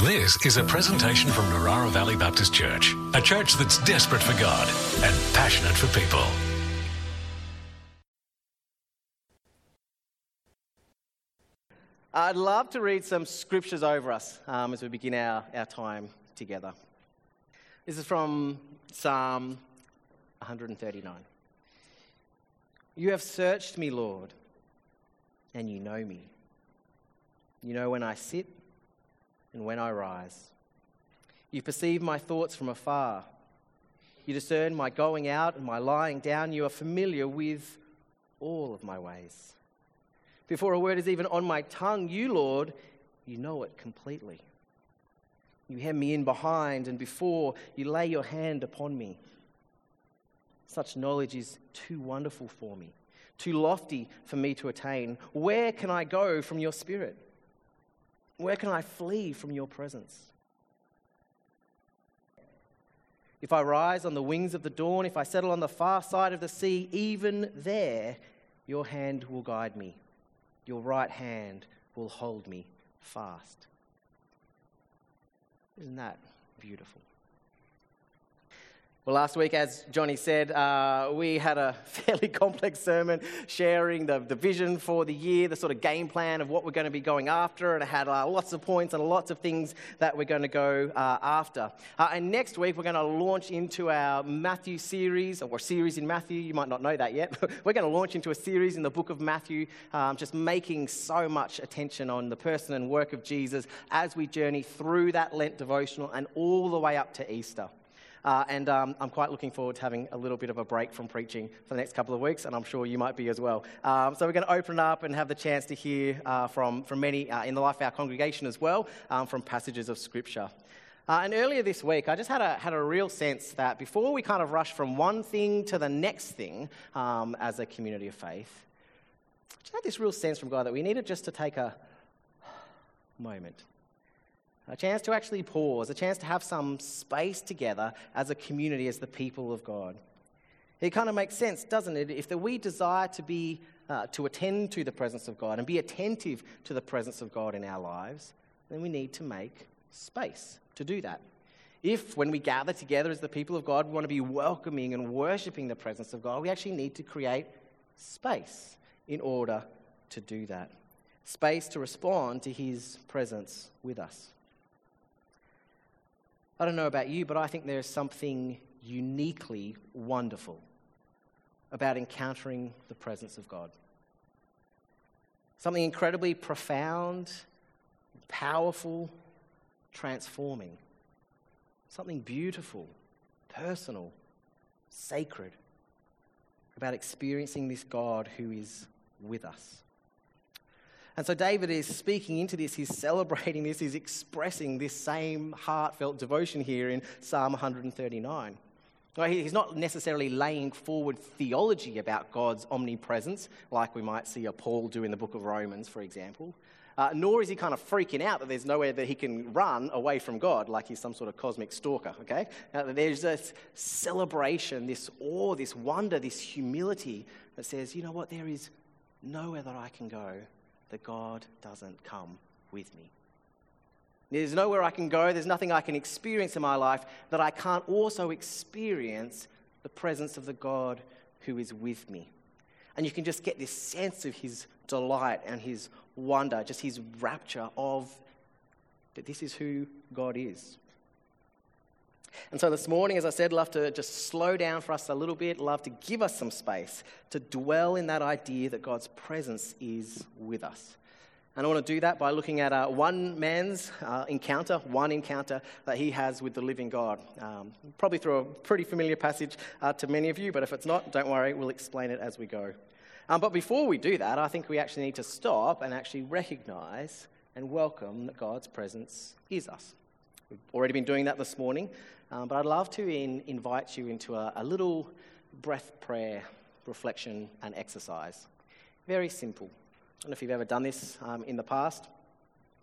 This is a presentation from Narara Valley Baptist Church, a church that's desperate for God and passionate for people. I'd love to read some scriptures over us um, as we begin our, our time together. This is from Psalm 139. You have searched me, Lord, and you know me. You know when I sit and when I rise. You perceive my thoughts from afar. You discern my going out and my lying down. You are familiar with all of my ways. Before a word is even on my tongue, you, Lord, you know it completely. You hem me in behind, and before you lay your hand upon me. Such knowledge is too wonderful for me, too lofty for me to attain. Where can I go from your spirit? Where can I flee from your presence? If I rise on the wings of the dawn, if I settle on the far side of the sea, even there your hand will guide me. Your right hand will hold me fast. Isn't that beautiful? Well, last week, as Johnny said, uh, we had a fairly complex sermon sharing the, the vision for the year, the sort of game plan of what we're going to be going after, and it had uh, lots of points and lots of things that we're going to go uh, after. Uh, and next week, we're going to launch into our Matthew series, or series in Matthew. You might not know that yet. we're going to launch into a series in the book of Matthew, um, just making so much attention on the person and work of Jesus as we journey through that Lent devotional and all the way up to Easter. Uh, and um, I'm quite looking forward to having a little bit of a break from preaching for the next couple of weeks, and I'm sure you might be as well. Um, so we're going to open up and have the chance to hear uh, from, from many uh, in the life of our congregation as well, um, from passages of Scripture. Uh, and earlier this week, I just had a, had a real sense that before we kind of rush from one thing to the next thing um, as a community of faith, I just had this real sense from God that we needed just to take a moment a chance to actually pause, a chance to have some space together as a community, as the people of God. It kind of makes sense, doesn't it? If we desire to be, uh, to attend to the presence of God and be attentive to the presence of God in our lives, then we need to make space to do that. If, when we gather together as the people of God, we want to be welcoming and worshipping the presence of God, we actually need to create space in order to do that. Space to respond to His presence with us. I don't know about you, but I think there's something uniquely wonderful about encountering the presence of God. Something incredibly profound, powerful, transforming. Something beautiful, personal, sacred about experiencing this God who is with us. And so David is speaking into this, he's celebrating this, he's expressing this same heartfelt devotion here in Psalm 139. He's not necessarily laying forward theology about God's omnipresence, like we might see a Paul do in the book of Romans, for example. Uh, nor is he kind of freaking out that there's nowhere that he can run away from God, like he's some sort of cosmic stalker, okay? Uh, there's this celebration, this awe, this wonder, this humility that says, you know what, there is nowhere that I can go that God doesn't come with me. There's nowhere I can go, there's nothing I can experience in my life that I can't also experience the presence of the God who is with me. And you can just get this sense of his delight and his wonder, just his rapture of that this is who God is. And so this morning, as I said, love to just slow down for us a little bit, love to give us some space to dwell in that idea that God's presence is with us. And I want to do that by looking at uh, one man's uh, encounter, one encounter that he has with the living God. Um, probably through a pretty familiar passage uh, to many of you, but if it's not, don't worry, we'll explain it as we go. Um, but before we do that, I think we actually need to stop and actually recognize and welcome that God's presence is us. We've already been doing that this morning, um, but I'd love to in, invite you into a, a little breath prayer reflection and exercise. Very simple. I don't know if you've ever done this um, in the past,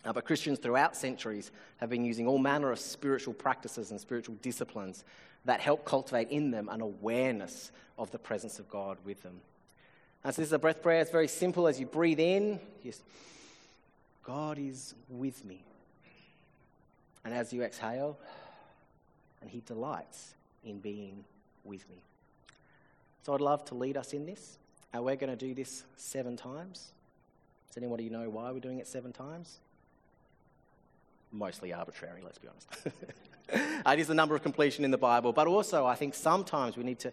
uh, but Christians throughout centuries have been using all manner of spiritual practices and spiritual disciplines that help cultivate in them an awareness of the presence of God with them. And so this is a breath prayer. It's very simple. As you breathe in, God is with me. And as you exhale, and He delights in being with me. So I'd love to lead us in this. And we're going to do this seven times. Does anybody know why we're doing it seven times? Mostly arbitrary, let's be honest. it is the number of completion in the Bible, but also I think sometimes we need to.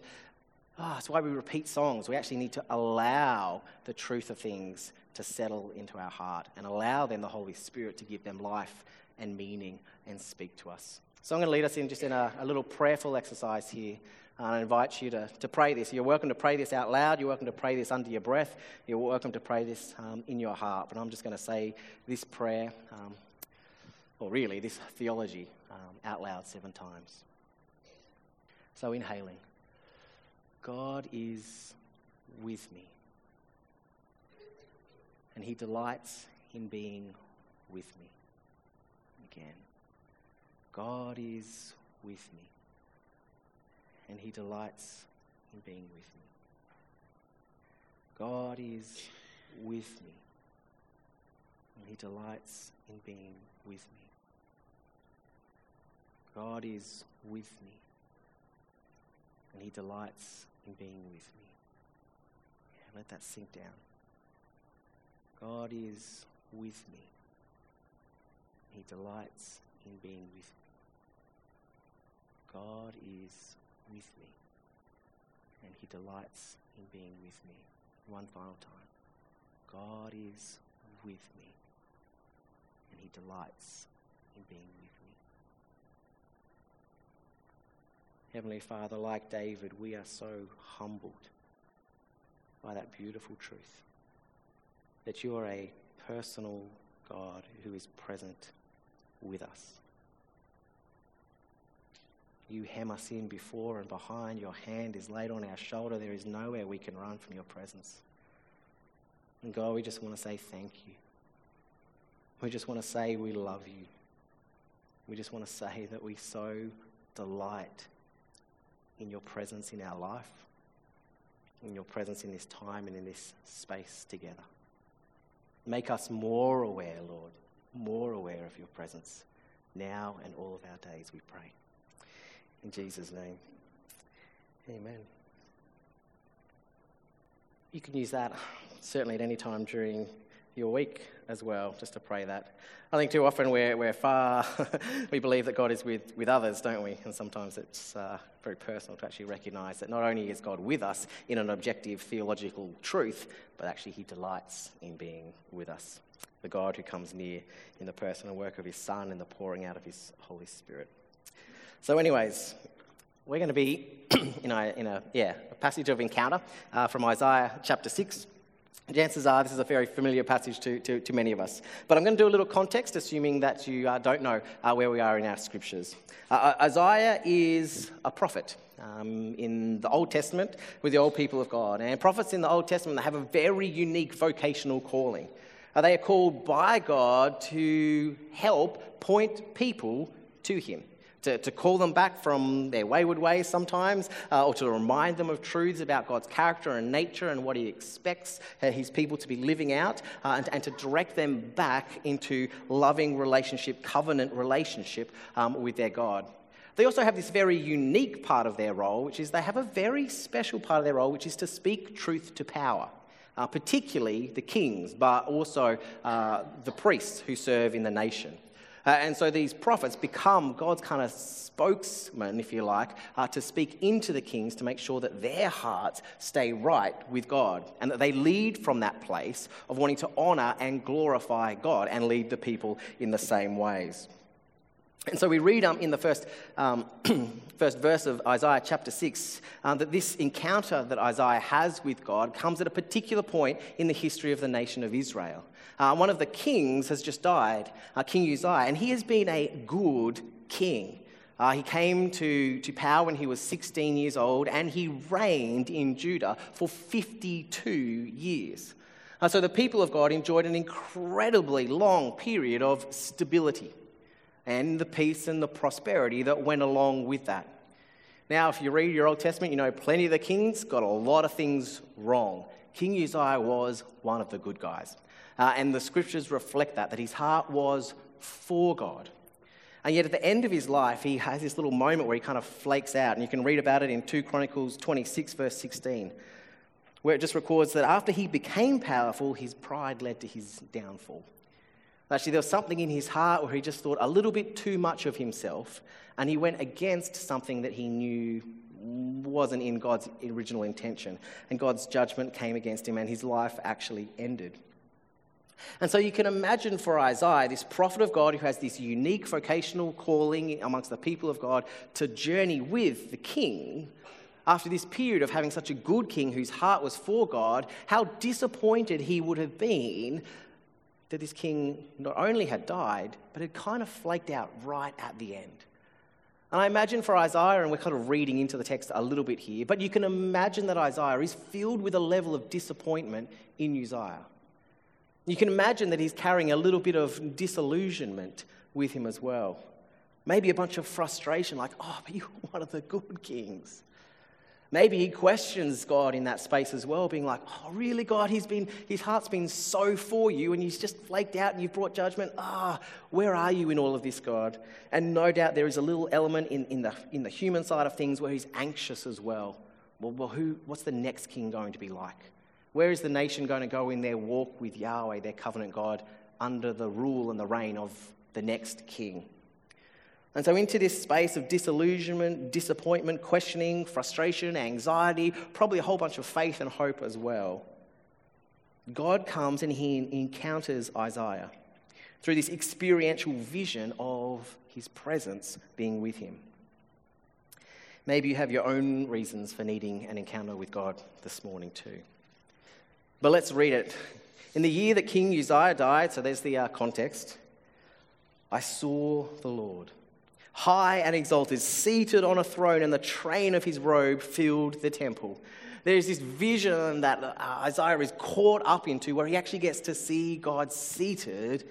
Oh, that's why we repeat songs. We actually need to allow the truth of things to settle into our heart and allow then the Holy Spirit to give them life and meaning and speak to us. So I'm going to lead us in just in a, a little prayerful exercise here. And I invite you to, to pray this. You're welcome to pray this out loud. You're welcome to pray this under your breath. You're welcome to pray this um, in your heart. But I'm just going to say this prayer, um, or really this theology, um, out loud seven times. So inhaling God is with me, and He delights in being with me. Again. God is with me, and He delights in being with me. God is with me, and He delights in being with me. God is with me, and He delights in being with me. Yeah, let that sink down. God is with me. He delights in being with me. God is with me, and He delights in being with me. One final time. God is with me, and He delights in being with me. Heavenly Father, like David, we are so humbled by that beautiful truth that you are a personal God who is present with us. You hem us in before and behind. Your hand is laid on our shoulder. There is nowhere we can run from your presence. And God, we just want to say thank you. We just want to say we love you. We just want to say that we so delight in your presence in our life, in your presence in this time and in this space together. Make us more aware, Lord, more aware of your presence now and all of our days, we pray. In Jesus' name. Amen. You can use that certainly at any time during your week as well, just to pray that. I think too often we're, we're far, we believe that God is with, with others, don't we? And sometimes it's uh, very personal to actually recognize that not only is God with us in an objective theological truth, but actually He delights in being with us. The God who comes near in the personal work of His Son and the pouring out of His Holy Spirit. So, anyways, we're going to be in a, in a, yeah, a passage of encounter uh, from Isaiah chapter 6. Chances are this is a very familiar passage to, to, to, many of us. But I'm going to do a little context, assuming that you uh, don't know uh, where we are in our scriptures. Uh, uh Isaiah is a prophet um, in the Old Testament with the old people of God. And prophets in the Old Testament they have a very unique vocational calling. Uh, they are called by God to help point people to Him to, to call them back from their wayward ways sometimes, uh, or to remind them of truths about God's character and nature and what He expects uh, His people to be living out, uh, and, and, to direct them back into loving relationship, covenant relationship um, with their God. They also have this very unique part of their role, which is they have a very special part of their role, which is to speak truth to power. Uh, particularly the kings, but also uh, the priests who serve in the nation. Uh, and so these prophets become God's kind of spokesman, if you like, uh, to speak into the kings to make sure that their hearts stay right with God and that they lead from that place of wanting to honor and glorify God and lead the people in the same ways. And so we read um, in the first, um, first verse of Isaiah chapter 6 um, that this encounter that Isaiah has with God comes at a particular point in the history of the nation of Israel. Uh, one of the kings has just died, uh, King Uzziah, and he has been a good king. Uh, he came to, to power when he was 16 years old, and he reigned in Judah for 52 years. Uh, so the people of God enjoyed an incredibly long period of stability and the peace and the prosperity that went along with that. Now, if you read your Old Testament, you know plenty of the kings got a lot of things wrong. King Uzziah was one of the good guys. Uh, and the scriptures reflect that, that his heart was for God. And yet, at the end of his life, he has this little moment where he kind of flakes out. And you can read about it in 2 Chronicles 26, verse 16, where it just records that after he became powerful, his pride led to his downfall. Actually, there was something in his heart where he just thought a little bit too much of himself, and he went against something that he knew wasn't in God's original intention. And God's judgment came against him, and his life actually ended. And so you can imagine for Isaiah, this prophet of God who has this unique vocational calling amongst the people of God to journey with the king. After this period of having such a good king whose heart was for God, how disappointed he would have been that this king not only had died, but had kind of flaked out right at the end. And I imagine for Isaiah, and we're kind of reading into the text a little bit here, but you can imagine that Isaiah is filled with a level of disappointment in Uzziah. You can imagine that he's carrying a little bit of disillusionment with him as well. Maybe a bunch of frustration, like, oh, but you're one of the good kings. Maybe he questions God in that space as well, being like, oh, really, God? He's been, his heart's been so for you, and he's just flaked out and you've brought judgment. Ah, where are you in all of this, God? And no doubt there is a little element in, in, the, in the human side of things where he's anxious as well. Well, well who, what's the next king going to be like? Where is the nation going to go in their walk with Yahweh, their covenant God, under the rule and the reign of the next king? And so, into this space of disillusionment, disappointment, questioning, frustration, anxiety, probably a whole bunch of faith and hope as well, God comes and he encounters Isaiah through this experiential vision of his presence being with him. Maybe you have your own reasons for needing an encounter with God this morning, too. But let's read it. In the year that King Uzziah died, so there's the uh, context, I saw the Lord, high and exalted, seated on a throne, and the train of his robe filled the temple. There's this vision that uh, Isaiah is caught up into where he actually gets to see God seated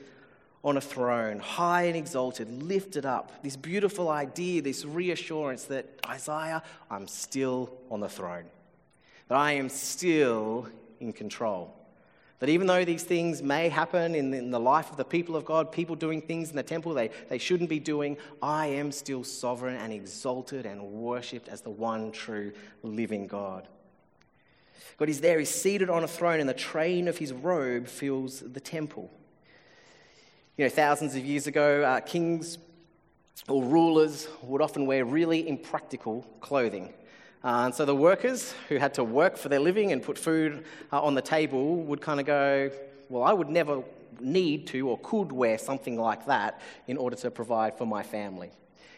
on a throne, high and exalted, lifted up. This beautiful idea, this reassurance that Isaiah, I'm still on the throne, that I am still in control. That even though these things may happen in, in, the life of the people of God, people doing things in the temple they, they shouldn't be doing, I am still sovereign and exalted and worshipped as the one true living God. God is there, he's seated on a throne, and the train of his robe fills the temple. You know, thousands of years ago, uh, kings or rulers would often wear really impractical clothing. Uh, and so the workers who had to work for their living and put food uh, on the table would kind of go, Well, I would never need to or could wear something like that in order to provide for my family.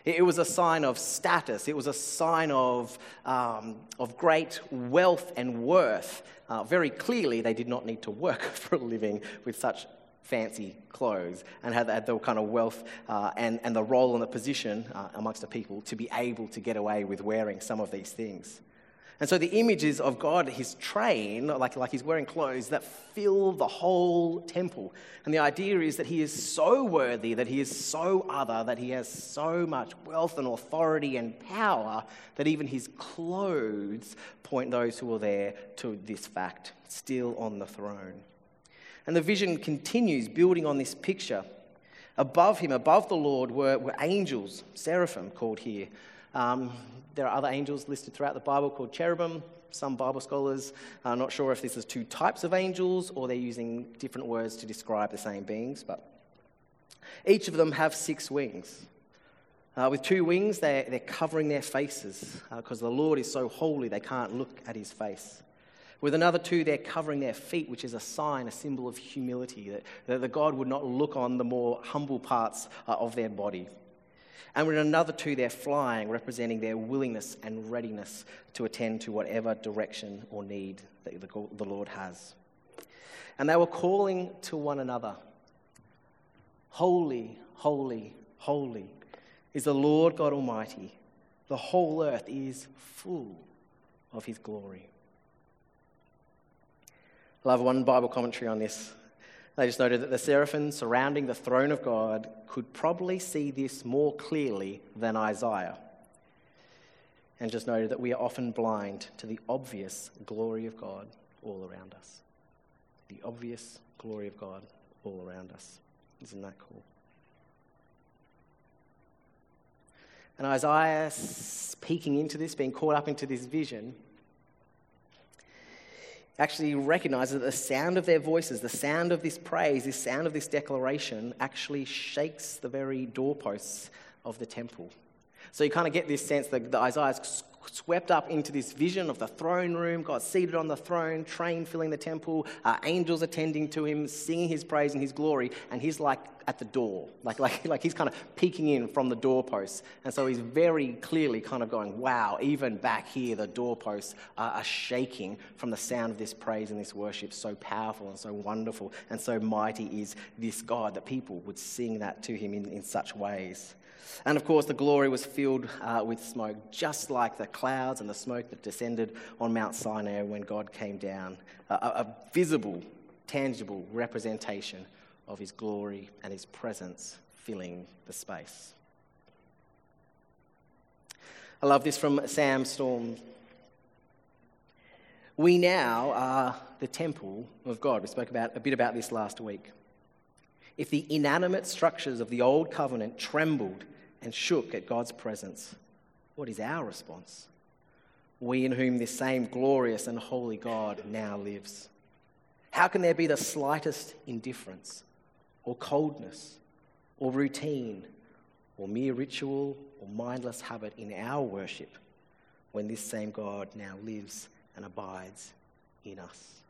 It was a sign of status. It was a sign of, um, of great wealth and worth. Uh, very clearly, they did not need to work for a living with such fancy clothes and had, had the kind of wealth uh, and, and the role and the position uh, amongst the people to be able to get away with wearing some of these things. And so the images of God, his train, like, like he's wearing clothes that fill the whole temple. And the idea is that he is so worthy, that he is so other, that he has so much wealth and authority and power that even his clothes point those who are there to this fact, still on the throne. And the vision continues building on this picture. Above him, above the Lord, were, were angels, seraphim called here. Um, there are other angels listed throughout the Bible called cherubim. Some Bible scholars are not sure if this is two types of angels or they're using different words to describe the same beings, but each of them have six wings. Uh, with two wings, they're, they're covering their faces because uh, the Lord is so holy they can't look at his face. With another two, they're covering their feet, which is a sign, a symbol of humility, that, that the God would not look on the more humble parts uh, of their body. And with another two, they're flying, representing their willingness and readiness to attend to whatever direction or need that the, the Lord has. And they were calling to one another Holy, holy, holy is the Lord God Almighty. The whole earth is full of his glory. I love one Bible commentary on this. They just noted that the seraphim surrounding the throne of God could probably see this more clearly than Isaiah. And just noted that we are often blind to the obvious glory of God all around us. The obvious glory of God all around us. Isn't that cool? And Isaiah, peeking into this, being caught up into this vision, actually recognizes that the sound of their voices, the sound of this praise, the sound of this declaration actually shakes the very doorposts of the temple. So you kind of get this sense that, that Isaiah's swept up into this vision of the throne room, God seated on the throne, train filling the temple, uh, angels attending to him, singing his praise and his glory, and he's like at the door, like, like, like he's kind of peeking in from the doorpost. And so he's very clearly kind of going, wow, even back here, the doorposts are, are shaking from the sound of this praise and this worship. So powerful and so wonderful and so mighty is this God that people would sing that to him in, in such ways. And of course, the glory was filled uh, with smoke, just like the clouds and the smoke that descended on Mount Sinai when God came down. Uh, a, a visible, tangible representation of his glory and his presence filling the space. I love this from Sam Storm. We now are the temple of God. We spoke about a bit about this last week. If the inanimate structures of the old covenant trembled and shook at God's presence, what is our response? We in whom this same glorious and holy God now lives. How can there be the slightest indifference or coldness or routine or mere ritual or mindless habit in our worship when this same God now lives and abides in us?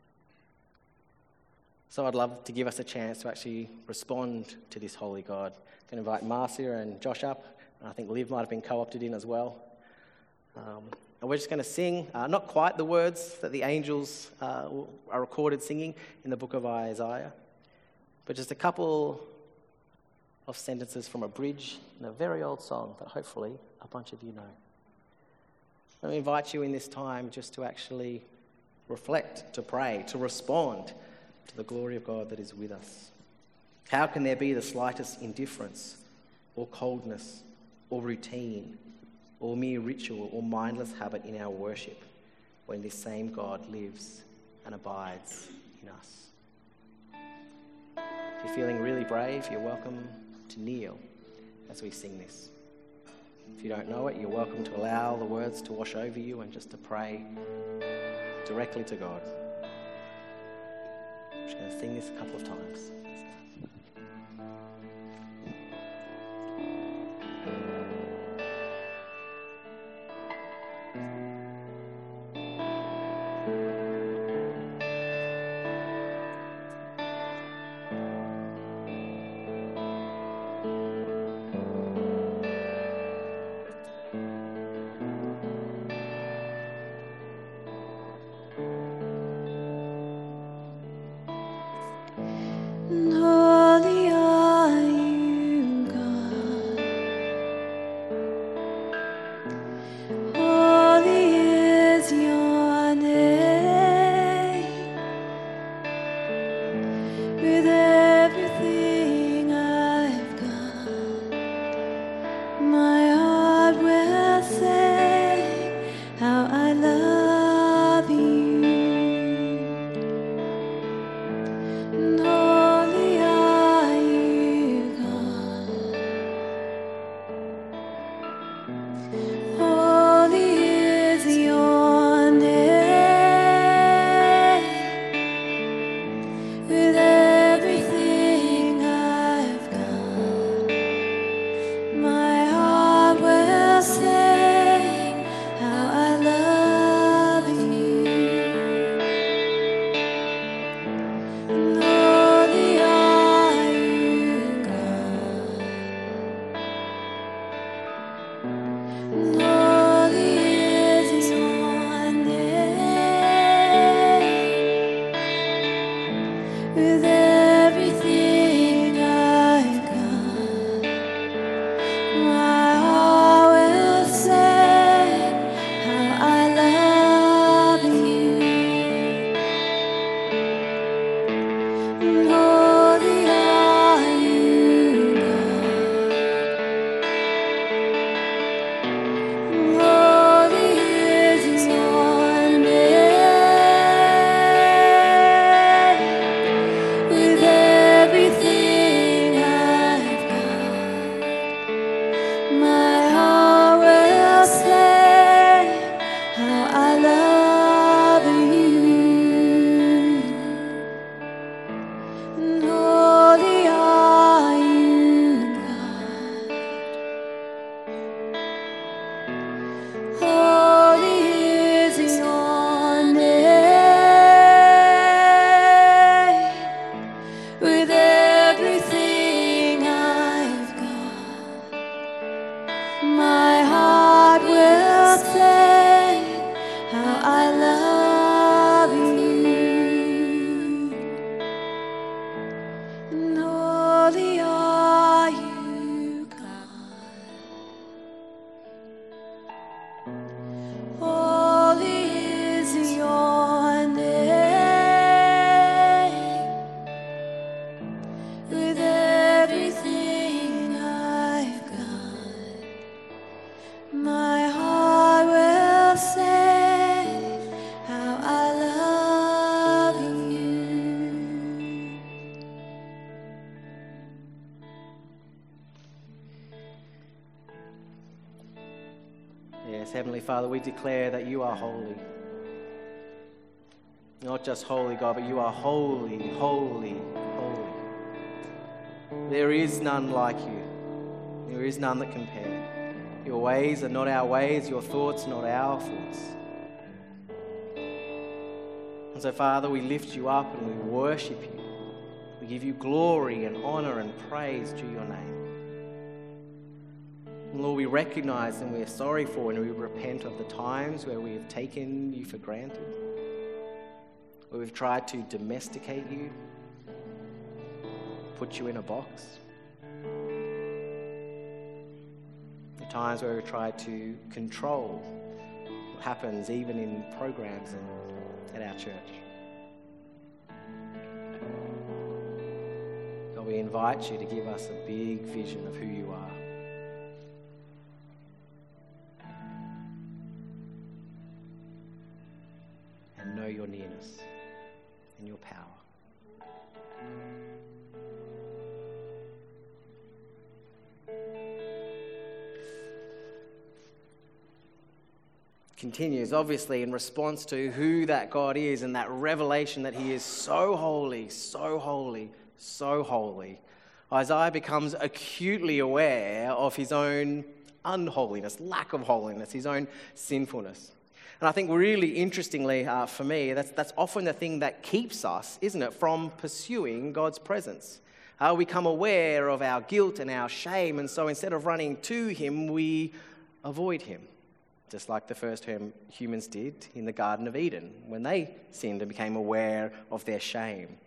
So I'd love to give us a chance to actually respond to this holy God can invite Marcia and Josh up. I think Liv might have been co opted in as well. Um, and we're just going to sing, uh, not quite the words that the angels uh, are recorded singing in the book of Isaiah, but just a couple of sentences from a bridge in a very old song that hopefully a bunch of you know. Let me invite you in this time just to actually reflect, to pray, to respond to the glory of God that is with us. How can there be the slightest indifference or coldness or routine or mere ritual or mindless habit in our worship when this same God lives and abides in us? If you're feeling really brave, you're welcome to kneel as we sing this. If you don't know it, you're welcome to allow the words to wash over you and just to pray directly to God. I'm just going to sing this a couple of times. Father, we declare that you are holy. Not just holy, God, but you are holy, holy, holy. There is none like you. There is none that compare. Your ways are not our ways, your thoughts not our thoughts. And so, Father, we lift you up and we worship you. We give you glory and honor and praise to your name. Lord, we recognize and we are sorry for and we repent of the times where we have taken you for granted, where we've tried to domesticate you, put you in a box. The times where we've tried to control what happens even in programs and at our church. God, we invite you to give us a big vision of who you are. Continues, obviously, in response to who that God is and that revelation that He is so holy, so holy, so holy. Isaiah becomes acutely aware of his own unholiness, lack of holiness, his own sinfulness. And I think, really interestingly uh, for me, that's, that's often the thing that keeps us, isn't it, from pursuing God's presence. Uh, we become aware of our guilt and our shame, and so instead of running to Him, we avoid Him just like the first humans did in the Garden of Eden when they sinned and became aware of their shame.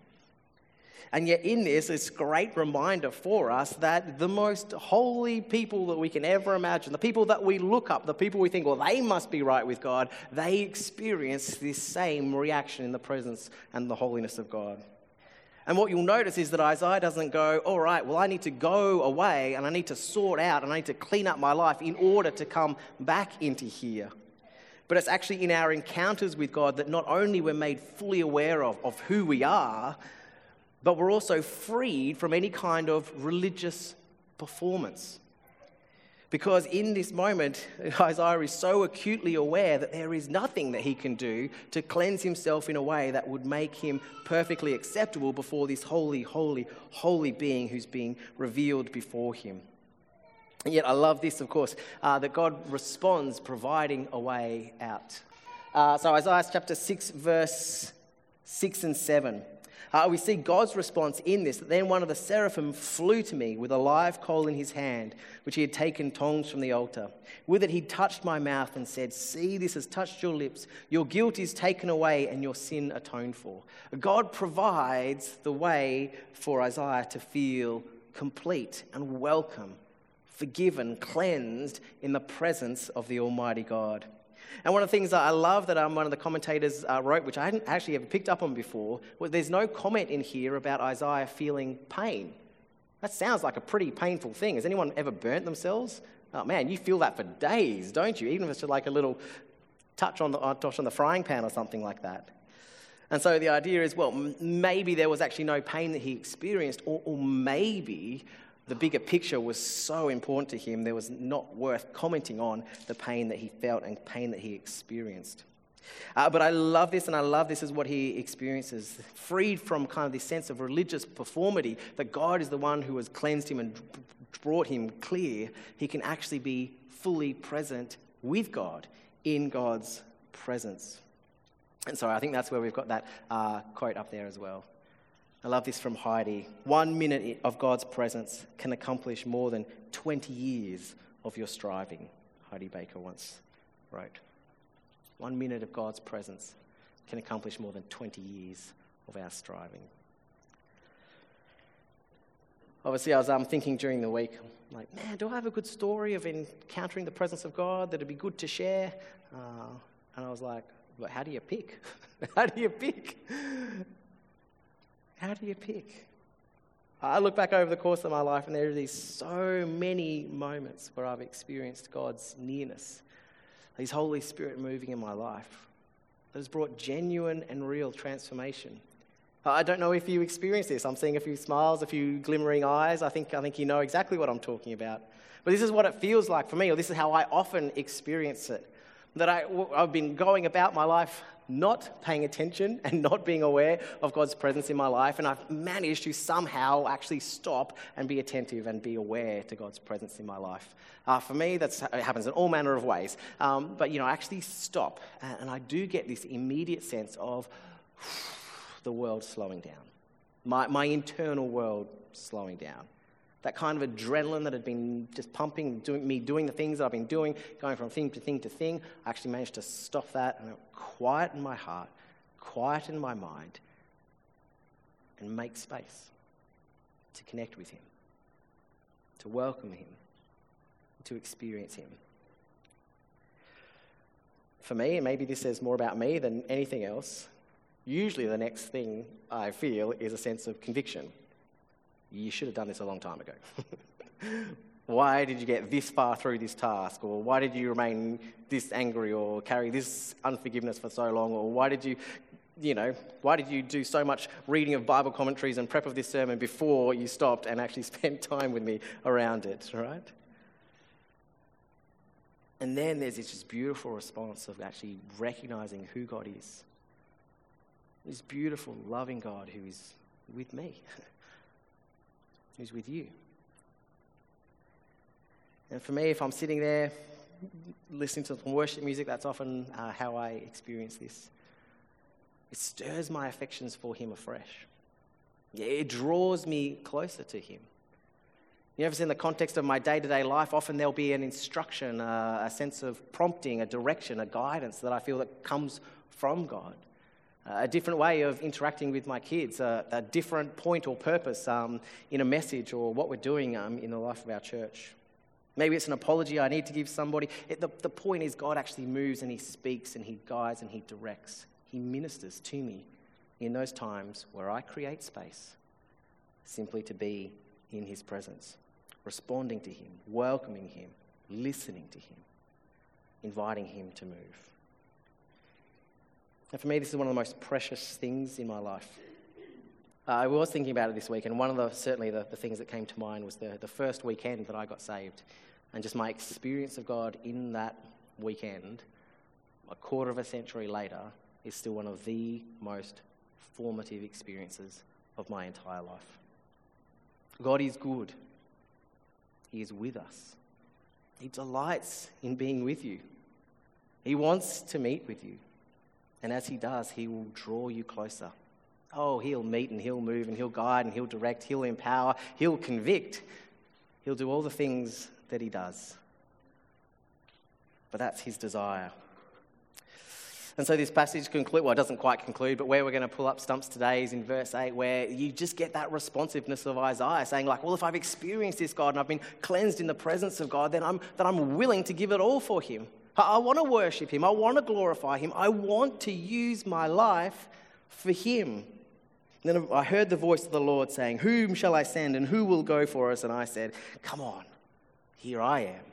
And yet, in this, it's a great reminder for us that the most holy people that we can ever imagine, the people that we look up, the people we think, well, they must be right with God, they experience this same reaction in the presence and the holiness of God. And what you'll notice is that Isaiah doesn't go, all right, well, I need to go away and I need to sort out and I need to clean up my life in order to come back into here. But it's actually in our encounters with God that not only we're made fully aware of, of who we are, but we're also freed from any kind of religious performance. Because in this moment, Isaiah is so acutely aware that there is nothing that he can do to cleanse himself in a way that would make him perfectly acceptable before this holy, holy, holy being who's being revealed before him. And yet, I love this, of course, uh, that God responds providing a way out. Uh, so, Isaiah chapter 6, verse 6 and 7. Uh, we see God's response in this. That then one of the seraphim flew to me with a live coal in his hand, which he had taken tongs from the altar. With it, he touched my mouth and said, See, this has touched your lips. Your guilt is taken away and your sin atoned for. God provides the way for Isaiah to feel complete and welcome, forgiven, cleansed in the presence of the Almighty God. And one of the things that I love that um, one of the commentators uh, wrote, which I hadn't actually ever picked up on before, was there's no comment in here about Isaiah feeling pain. That sounds like a pretty painful thing. Has anyone ever burnt themselves? Oh man, you feel that for days, don't you? Even if it's just like a little touch on the, uh, touch on the frying pan or something like that. And so the idea is, well, maybe there was actually no pain that he experienced, or, or maybe the bigger picture was so important to him, there was not worth commenting on the pain that he felt and pain that he experienced. Uh, but I love this, and I love this is what he experiences. Freed from kind of this sense of religious performity, that God is the one who has cleansed him and brought him clear, he can actually be fully present with God in God's presence. And so I think that's where we've got that uh, quote up there as well. I love this from Heidi. One minute of God's presence can accomplish more than 20 years of your striving, Heidi Baker once wrote. One minute of God's presence can accomplish more than 20 years of our striving. Obviously, I was um, thinking during the week, like, man, do I have a good story of encountering the presence of God that'd be good to share? Uh, and I was like, but how do you pick? how do you pick? How do you pick? I look back over the course of my life, and there are these so many moments where I've experienced God's nearness, His Holy Spirit moving in my life. That has brought genuine and real transformation. Uh, I don't know if you experience this. I'm seeing a few smiles, a few glimmering eyes. I think, I think you know exactly what I'm talking about. But this is what it feels like for me, or this is how I often experience it. That I, I've been going about my life not paying attention and not being aware of God's presence in my life, and I've managed to somehow actually stop and be attentive and be aware to God's presence in my life. Uh, for me, that happens in all manner of ways. Um, but, you know, I actually stop, and, and I do get this immediate sense of the world slowing down, my, my internal world slowing down. That kind of adrenaline that had been just pumping, doing, me doing the things that I've been doing, going from thing to thing to thing, I actually managed to stop that and quieten my heart, quieten my mind, and make space to connect with Him, to welcome Him, to experience Him. For me, and maybe this says more about me than anything else, usually the next thing I feel is a sense of conviction you should have done this a long time ago. why did you get this far through this task? Or why did you remain this angry or carry this unforgiveness for so long? Or why did you, you know, why did you do so much reading of Bible commentaries and prep of this sermon before you stopped and actually spent time with me around it, right? And then there's this just beautiful response of actually recognizing who God is. This beautiful, loving God who is with me. who's with you. And for me, if I'm sitting there listening to some worship music, that's often uh, how I experience this. It stirs my affections for Him afresh. It draws me closer to Him. You know, if it's in the context of my day to day life, often there'll be an instruction, uh, a sense of prompting, a direction, a guidance that I feel that comes from God a different way of interacting with my kids, a, a different point or purpose um, in a message or what we're doing um, in the life of our church. Maybe it's an apology I need to give somebody. It, the, the point is, God actually moves and He speaks and He guides and He directs. He ministers to me in those times where I create space simply to be in His presence, responding to Him, welcoming Him, listening to Him, inviting Him to move. And for me, this is one of the most precious things in my life. Uh, I was thinking about it this week, and one of the, certainly the, the things that came to mind was the, the first weekend that I got saved. And just my experience of God in that weekend, a quarter of a century later, is still one of the most formative experiences of my entire life. God is good, He is with us, He delights in being with you, He wants to meet with you. And as He does, He will draw you closer. Oh, He'll meet and He'll move and He'll guide and He'll direct, He'll empower, He'll convict. He'll do all the things that He does. But that's His desire. And so this passage concludes, well, it doesn't quite conclude, but where we're going to pull up stumps today is in verse 8, where you just get that responsiveness of Isaiah saying, like, well, if I've experienced this God and I've been cleansed in the presence of God, then I'm, then I'm willing to give it all for Him. I want to worship Him. I want to glorify Him. I want to use my life for Him. And then I heard the voice of the Lord saying, Whom shall I send and who will go for us? And I said, Come on, here I am.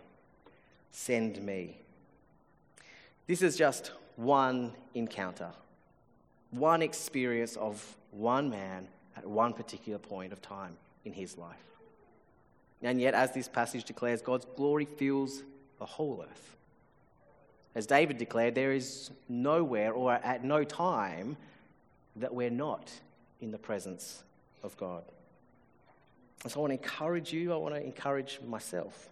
Send me. This is just one encounter, one experience of one man at one particular point of time in his life. And yet, as this passage declares, God's glory fills the whole earth. As David declared, there is nowhere or at no time that we're not in the presence of God. And so I want to encourage you, I want to encourage myself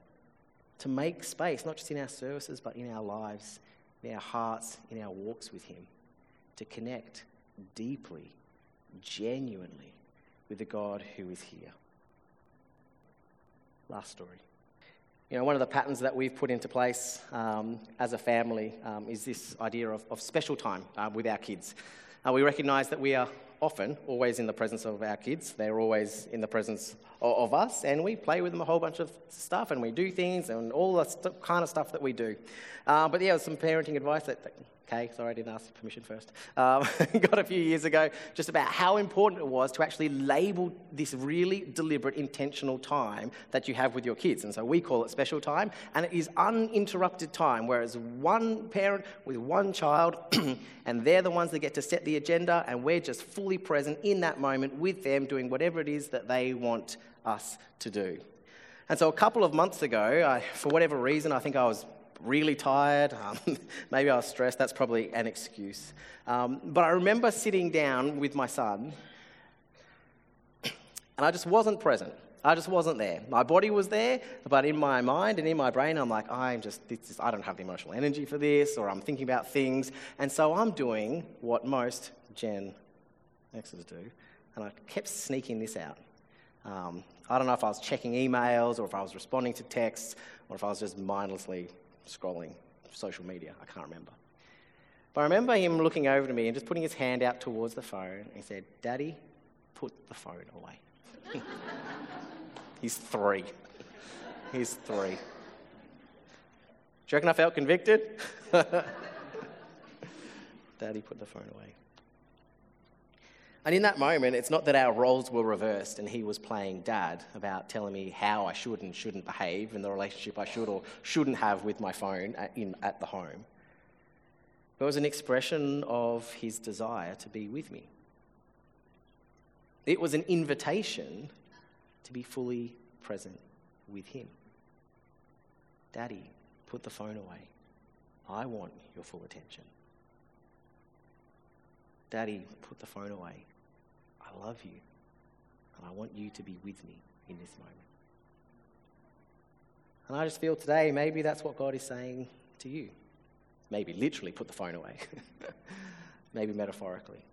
to make space, not just in our services, but in our lives, in our hearts, in our walks with Him, to connect deeply, genuinely with the God who is here. Last story. You know, one of the patterns that we've put into place um, as a family um, is this idea of, of special time uh, with our kids. Uh, we recognise that we are often always in the presence of our kids. They're always in the presence of, of, us, and we play with them a whole bunch of stuff, and we do things, and all the st- kind of stuff that we do. Uh, but yeah, some parenting advice that, that Okay, sorry, I didn't ask permission first. Um, got a few years ago just about how important it was to actually label this really deliberate, intentional time that you have with your kids. And so we call it special time, and it is uninterrupted time, whereas one parent with one child, and they're the ones that get to set the agenda, and we're just fully present in that moment with them, doing whatever it is that they want us to do. And so a couple of months ago, I, for whatever reason, I think I was really tired. Um, maybe I was stressed. That's probably an excuse. Um, but I remember sitting down with my son, and I just wasn't present. I just wasn't there. My body was there, but in my mind and in my brain, I'm like, I'm just, is, I don't have the emotional energy for this, or I'm thinking about things. And so I'm doing what most Gen Xers do, and I kept sneaking this out. Um, I don't know if I was checking emails or if I was responding to texts or if I was just mindlessly scrolling social media. I can't remember. But I remember him looking over to me and just putting his hand out towards the phone. He said, Daddy, put the phone away. He's three. He's three. Do you reckon I felt convicted? Daddy, put the phone away. And in that moment, it's not that our roles were reversed and he was playing dad about telling me how I should and shouldn't behave in the relationship I should or shouldn't have with my phone at, in, at the home. It was an expression of his desire to be with me. It was an invitation to be fully present with him. Daddy, put the phone away. I want your full attention. Daddy, put the phone away. I love you, and I want you to be with me in this moment. And I just feel today maybe that's what God is saying to you. Maybe literally put the phone away, maybe metaphorically.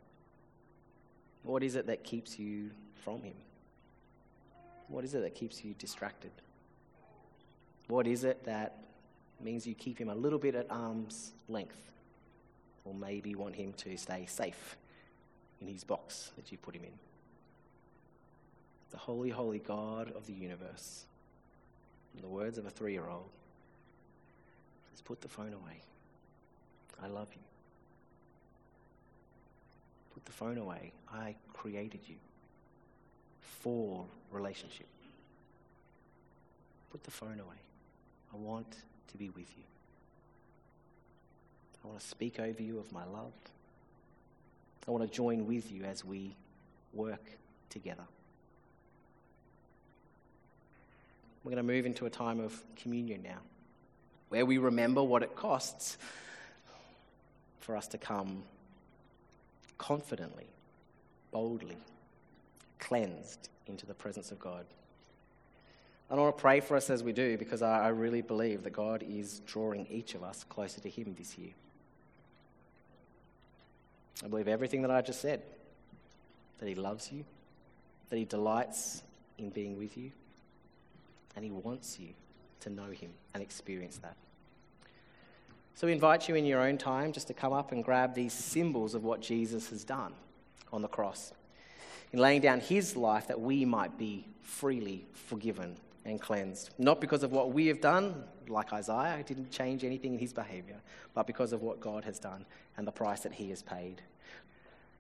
What is it that keeps you from Him? What is it that keeps you distracted? What is it that means you keep Him a little bit at arm's length? Or maybe want Him to stay safe in his box that you put him in. The holy, holy God of the universe, in the words of a three year old, says, Put the phone away. I love you. Put the phone away. I created you for relationship. Put the phone away. I want to be with you. I want to speak over you of my love. I want to join with you as we work together. We're going to move into a time of communion now, where we remember what it costs for us to come confidently, boldly, cleansed into the presence of God. I want to pray for us as we do because I, really believe that God is drawing each of us closer to Him this year. I believe everything that I just said. That He loves you, that He delights in being with you, and He wants you to know Him and experience that. So we invite you in your own time just to come up and grab these symbols of what Jesus has done on the cross. In laying down His life that we might be freely forgiven and cleansed. Not because of what we have done, like Isaiah, didn't change anything in his behavior, but because of what God has done and the price that he has paid.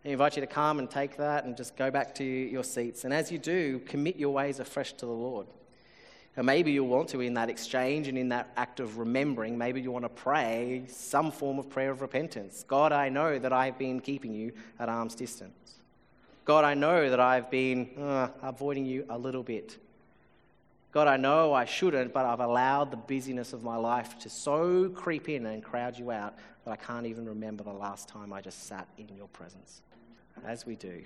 I invite you to come and take that and just go back to your seats. And as you do, commit your ways afresh to the Lord. And maybe you'll want to, in that exchange and in that act of remembering, maybe you want to pray some form of prayer of repentance. God, I know that I've been keeping you at arm's distance. God, I know that I've been uh, avoiding you a little bit. God, I know I shouldn't, but I've allowed the busyness of my life to so creep in and crowd you out that I can't even remember the last time I just sat in your presence. As we do,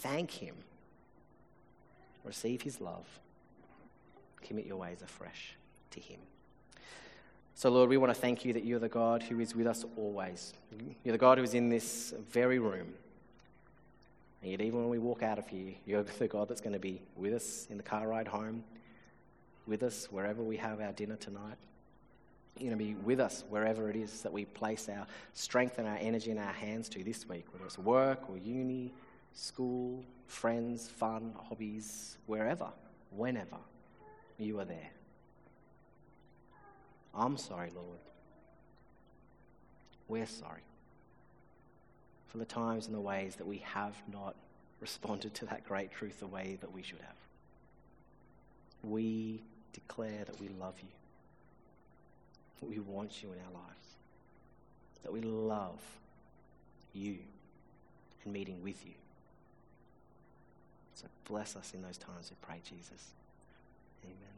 thank Him, receive His love, commit your ways afresh to Him. So, Lord, we want to thank you that you're the God who is with us always. You're the God who is in this very room. And yet, even when we walk out of here, you're the God that's going to be with us in the car ride home, with us wherever we have our dinner tonight. You're going to be with us wherever it is that we place our strength and our energy in our hands to this week, whether it's work or uni, school, friends, fun, hobbies, wherever, whenever you are there. I'm sorry, Lord. We're sorry for the times and the ways that we have not responded to that great truth the way that we should have. We declare that we love you, that we want you in our lives, that we love you and meeting with you. So bless us in those times, we pray, Jesus. Amen.